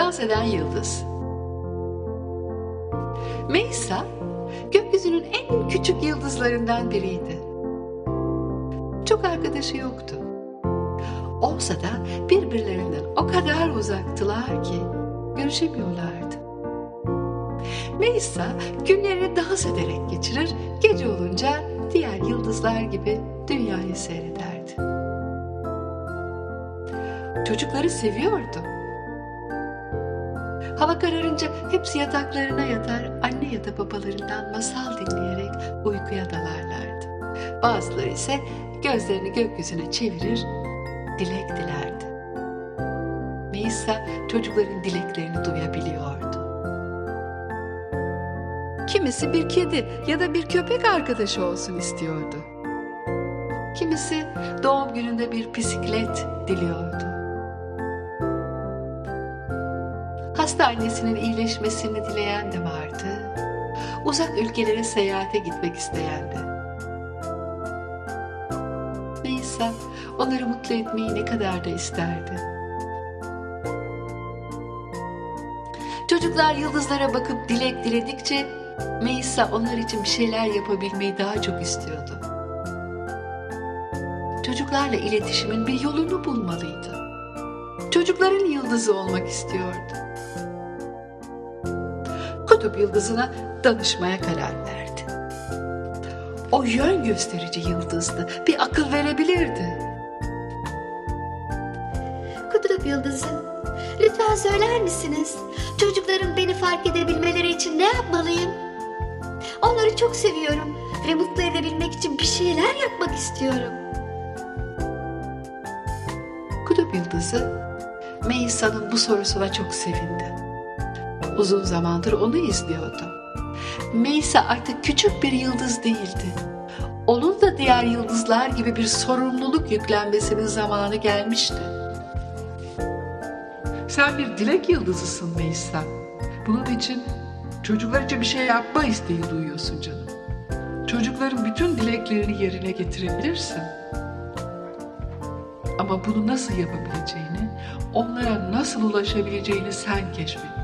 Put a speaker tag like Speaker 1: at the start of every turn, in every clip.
Speaker 1: Dans eden yıldız. Meysa, gökyüzünün en küçük yıldızlarından biriydi. Çok arkadaşı yoktu. Olsa da birbirlerinden o kadar uzaktılar ki görüşemiyorlardı. Meysa günlerini dans ederek geçirir, gece olunca diğer yıldızlar gibi dünyayı seyrederdi. Çocukları seviyordu. Hava kararınca hepsi yataklarına yatar, anne ya da babalarından masal dinleyerek uykuya dalarlardı. Bazıları ise gözlerini gökyüzüne çevirir, dilek dilerdi. Meysa çocukların dileklerini duyabiliyordu. Kimisi bir kedi ya da bir köpek arkadaşı olsun istiyordu. Kimisi doğum gününde bir bisiklet diliyordu. Hasta annesinin iyileşmesini dileyen de vardı. Uzak ülkelere seyahate gitmek isteyen de. Neyse onları mutlu etmeyi ne kadar da isterdi. Çocuklar yıldızlara bakıp dilek diledikçe Meysa onlar için bir şeyler yapabilmeyi daha çok istiyordu. Çocuklarla iletişimin bir yolunu bulmalıydı. Çocukların yıldızı olmak istiyordu. Kutup yıldızına danışmaya karar verdi. O yön gösterici yıldızdı. Bir akıl verebilirdi.
Speaker 2: Kutup Yıldızı, lütfen söyler misiniz? Çocukların beni fark edebilmeleri için ne yapmalıyım? Onları çok seviyorum ve mutlu edebilmek için bir şeyler yapmak istiyorum.
Speaker 1: Kutup yıldızı Meysa'nın bu sorusuna çok sevindi. Uzun zamandır onu izliyordu. Meysa artık küçük bir yıldız değildi. Onun da diğer yıldızlar gibi bir sorumluluk yüklenmesinin zamanı gelmişti.
Speaker 3: Sen bir dilek yıldızısın Meysa. Bunun için çocuklar için bir şey yapma isteği duyuyorsun canım. Çocukların bütün dileklerini yerine getirebilirsin. Ama bunu nasıl yapabileceğini, onlara nasıl ulaşabileceğini sen keşfetmelisin.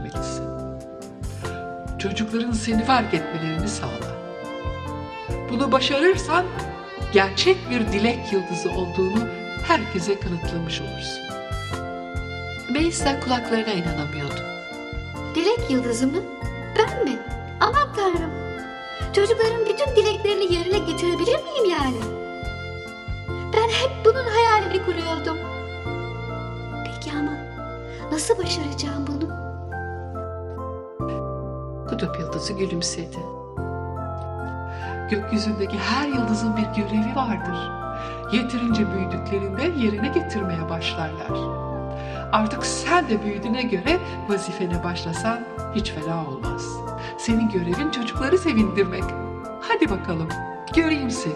Speaker 3: Çocukların seni fark etmelerini sağla. Bunu başarırsan gerçek bir dilek yıldızı olduğunu herkese kanıtlamış olursun.
Speaker 1: Meysa kulaklarına inanamıyordu.
Speaker 2: Dilek Yıldızı mı? Ben mi? Aman Tanrım. Çocukların bütün dileklerini yerine getirebilir miyim yani? Ben hep bunun hayalini kuruyordum. Peki ama nasıl başaracağım bunu?
Speaker 1: Yıldızı gülümsedi.
Speaker 3: Gökyüzündeki her yıldızın bir görevi vardır. Yeterince büyüdüklerinde yerine getirmeye başlarlar. Artık sen de büyüdüğüne göre vazifene başlasan hiç fena olmaz. Senin görevin çocukları sevindirmek. Hadi bakalım, göreyim seni.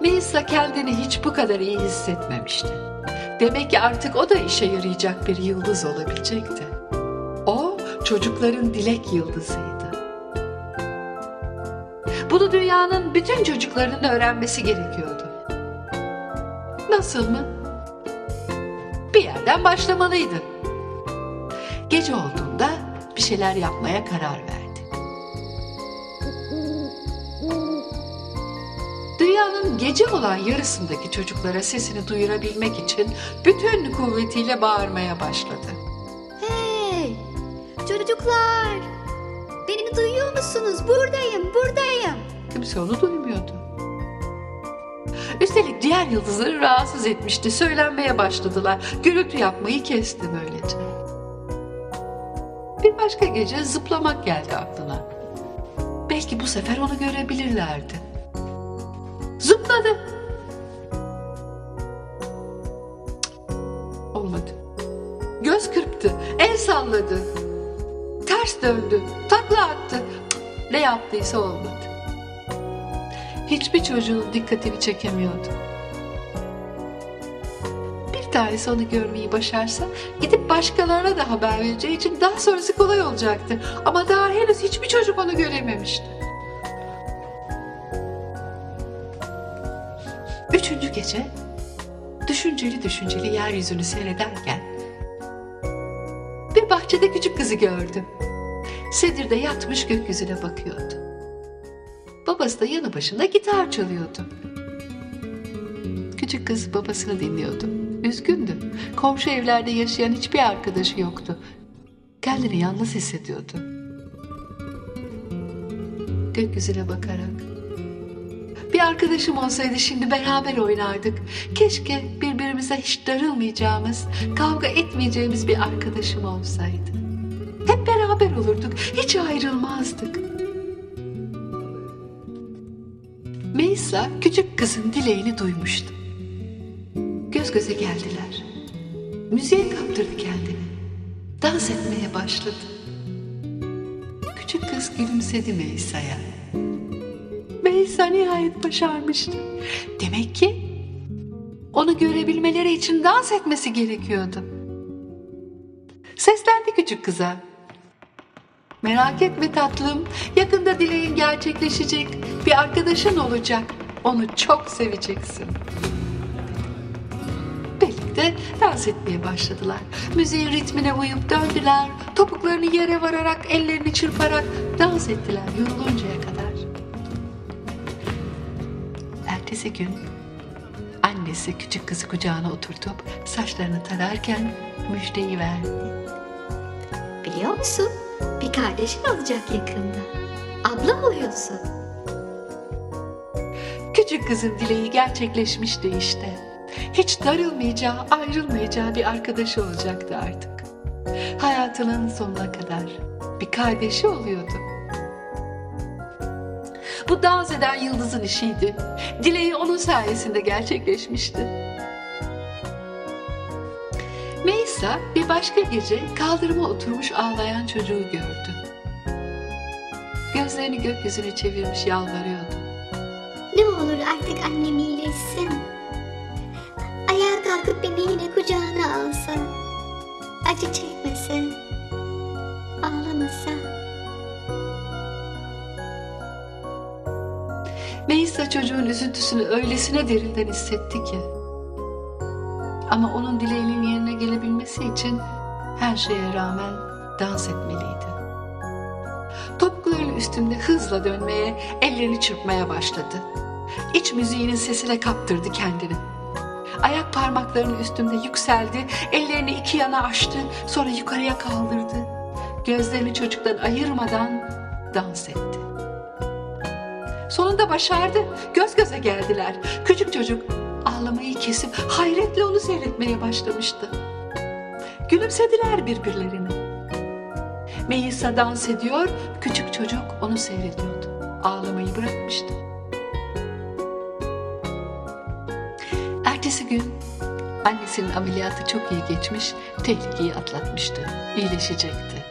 Speaker 1: Melisa kendini hiç bu kadar iyi hissetmemişti. Demek ki artık o da işe yarayacak bir yıldız olabilecekti. Çocukların dilek yıldızıydı. Bunu dünyanın bütün çocuklarının öğrenmesi gerekiyordu. Nasıl mı? Bir yerden başlamalıydı. Gece olduğunda bir şeyler yapmaya karar verdi. Dünyanın gece olan yarısındaki çocuklara sesini duyurabilmek için bütün kuvvetiyle bağırmaya başladı.
Speaker 2: Çocuklar! Beni duyuyor musunuz? Buradayım, buradayım.
Speaker 1: Kimse onu duymuyordu. Üstelik diğer yıldızları rahatsız etmişti. Söylenmeye başladılar. Gürültü yapmayı kesti böylece. Bir başka gece zıplamak geldi aklına. Belki bu sefer onu görebilirlerdi. Zıpladı. Olmadı. Göz kırptı, el salladı. Döndü, takla attı. Ne yaptıysa olmadı. Hiçbir çocuğun dikkatini çekemiyordu. Bir tanesi onu görmeyi başarsa gidip başkalarına da haber vereceği için daha sonrası kolay olacaktı. Ama daha henüz hiçbir çocuk onu görememişti. Üçüncü gece düşünceli düşünceli yeryüzünü seyrederken bir bahçede küçük kızı gördüm. Sedirde yatmış gökyüzüne bakıyordu. Babası da yanı başında gitar çalıyordu. Küçük kız babasını dinliyordu. Üzgündü. Komşu evlerde yaşayan hiçbir arkadaşı yoktu. Kendini yalnız hissediyordu. Gökyüzüne bakarak. Bir arkadaşım olsaydı şimdi beraber oynardık. Keşke birbirimize hiç darılmayacağımız, kavga etmeyeceğimiz bir arkadaşım olsaydı. Beraber olurduk, hiç ayrılmazdık. Meysa küçük kızın dileğini duymuştu. Göz göze geldiler. Müziğe kaptırdı kendini. Dans etmeye başladı. Küçük kız gülümsedi Meysa'ya. Meysa nihayet başarmıştı. Demek ki onu görebilmeleri için dans etmesi gerekiyordu. Seslendi küçük kıza. Merak etme tatlım, yakında dileğin gerçekleşecek. Bir arkadaşın olacak. Onu çok seveceksin. Birlikte dans etmeye başladılar. Müziğin ritmine uyup döndüler. Topuklarını yere vararak, ellerini çırparak dans ettiler yoruluncaya kadar. Ertesi gün annesi küçük kızı kucağına oturtup saçlarını tararken müjdeyi verdi.
Speaker 2: Biliyor musun? Bir kardeşin olacak yakında. Abla oluyorsun.
Speaker 1: Küçük kızın dileği gerçekleşmişti işte. Hiç darılmayacağı, ayrılmayacağı bir arkadaşı olacaktı artık. Hayatının sonuna kadar bir kardeşi oluyordu. Bu dans eden yıldızın işiydi. Dileği onun sayesinde gerçekleşmişti. Meysa bir başka gece kaldırıma oturmuş ağlayan çocuğu gördü. Gözlerini gökyüzüne çevirmiş yalvarıyordu.
Speaker 2: Ne olur artık annem iyileşsin. Ayağa kalkıp beni yine kucağına alsa. Acı çekmese. Ağlamasa.
Speaker 1: Melisa çocuğun üzüntüsünü öylesine derinden hissetti ki. Ama onun dileğinin yerine gelebilmesi için her şeye rağmen dans etmeliydi. Topuklarının üstünde hızla dönmeye, ellerini çırpmaya başladı. İç müziğinin sesine kaptırdı kendini. Ayak parmaklarının üstünde yükseldi, ellerini iki yana açtı, sonra yukarıya kaldırdı. Gözlerini çocuktan ayırmadan dans etti. Sonunda başardı. Göz göze geldiler. Küçük çocuk ağlamayı kesip hayretle onu seyretmeye başlamıştı. Gülümsediler birbirlerine. Melisa dans ediyor, küçük çocuk onu seyrediyordu. Ağlamayı bırakmıştı. Ertesi gün annesinin ameliyatı çok iyi geçmiş, tehlikeyi atlatmıştı, iyileşecekti.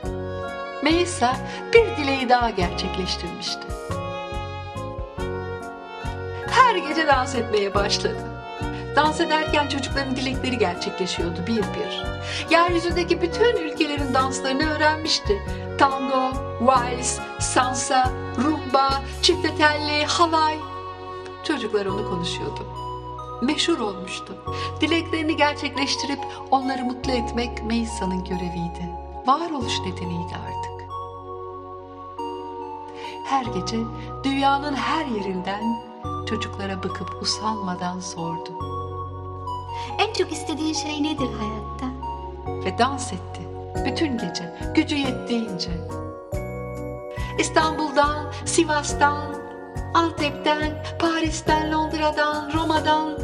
Speaker 1: Melisa bir dileği daha gerçekleştirmişti. Her gece dans etmeye başladı. Dans ederken çocukların dilekleri gerçekleşiyordu bir bir. Yeryüzündeki bütün ülkelerin danslarını öğrenmişti. Tango, vals, salsa, rumba, çifte telli, halay. Çocuklar onu konuşuyordu. Meşhur olmuştu. Dileklerini gerçekleştirip onları mutlu etmek Meysa'nın göreviydi. Varoluş nedeniydi artık. Her gece dünyanın her yerinden çocuklara bakıp usanmadan sordu
Speaker 2: En çok istediğin şey nedir hayatta?
Speaker 1: ve dans etti bütün gece gücü yettiğince. İstanbul'dan, Sivas'tan, Antep'ten, Paris'ten, Londra'dan, Roma'dan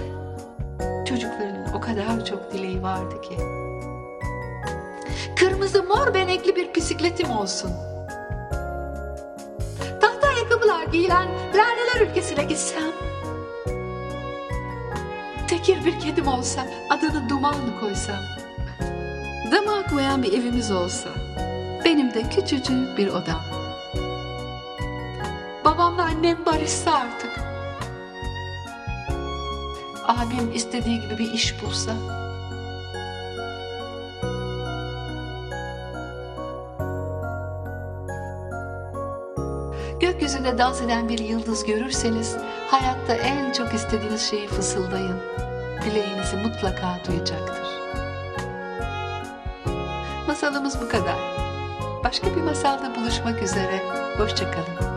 Speaker 1: çocukların o kadar çok dileği vardı ki. Kırmızı mor benekli bir bisikletim olsun. Ayakkabılar giyilen laneler ülkesine gitsem. Tekir bir kedim olsa adını duman mı koysam? Dama akmayan bir evimiz olsa. Benim de küçücük bir odam. Babamla annem barışsa artık. Abim istediği gibi bir iş bulsa. Gökyüzünde dans eden bir yıldız görürseniz hayatta en çok istediğiniz şeyi fısıldayın. dileğinizi mutlaka duyacaktır. Masalımız bu kadar. Başka bir masalda buluşmak üzere. Hoşçakalın.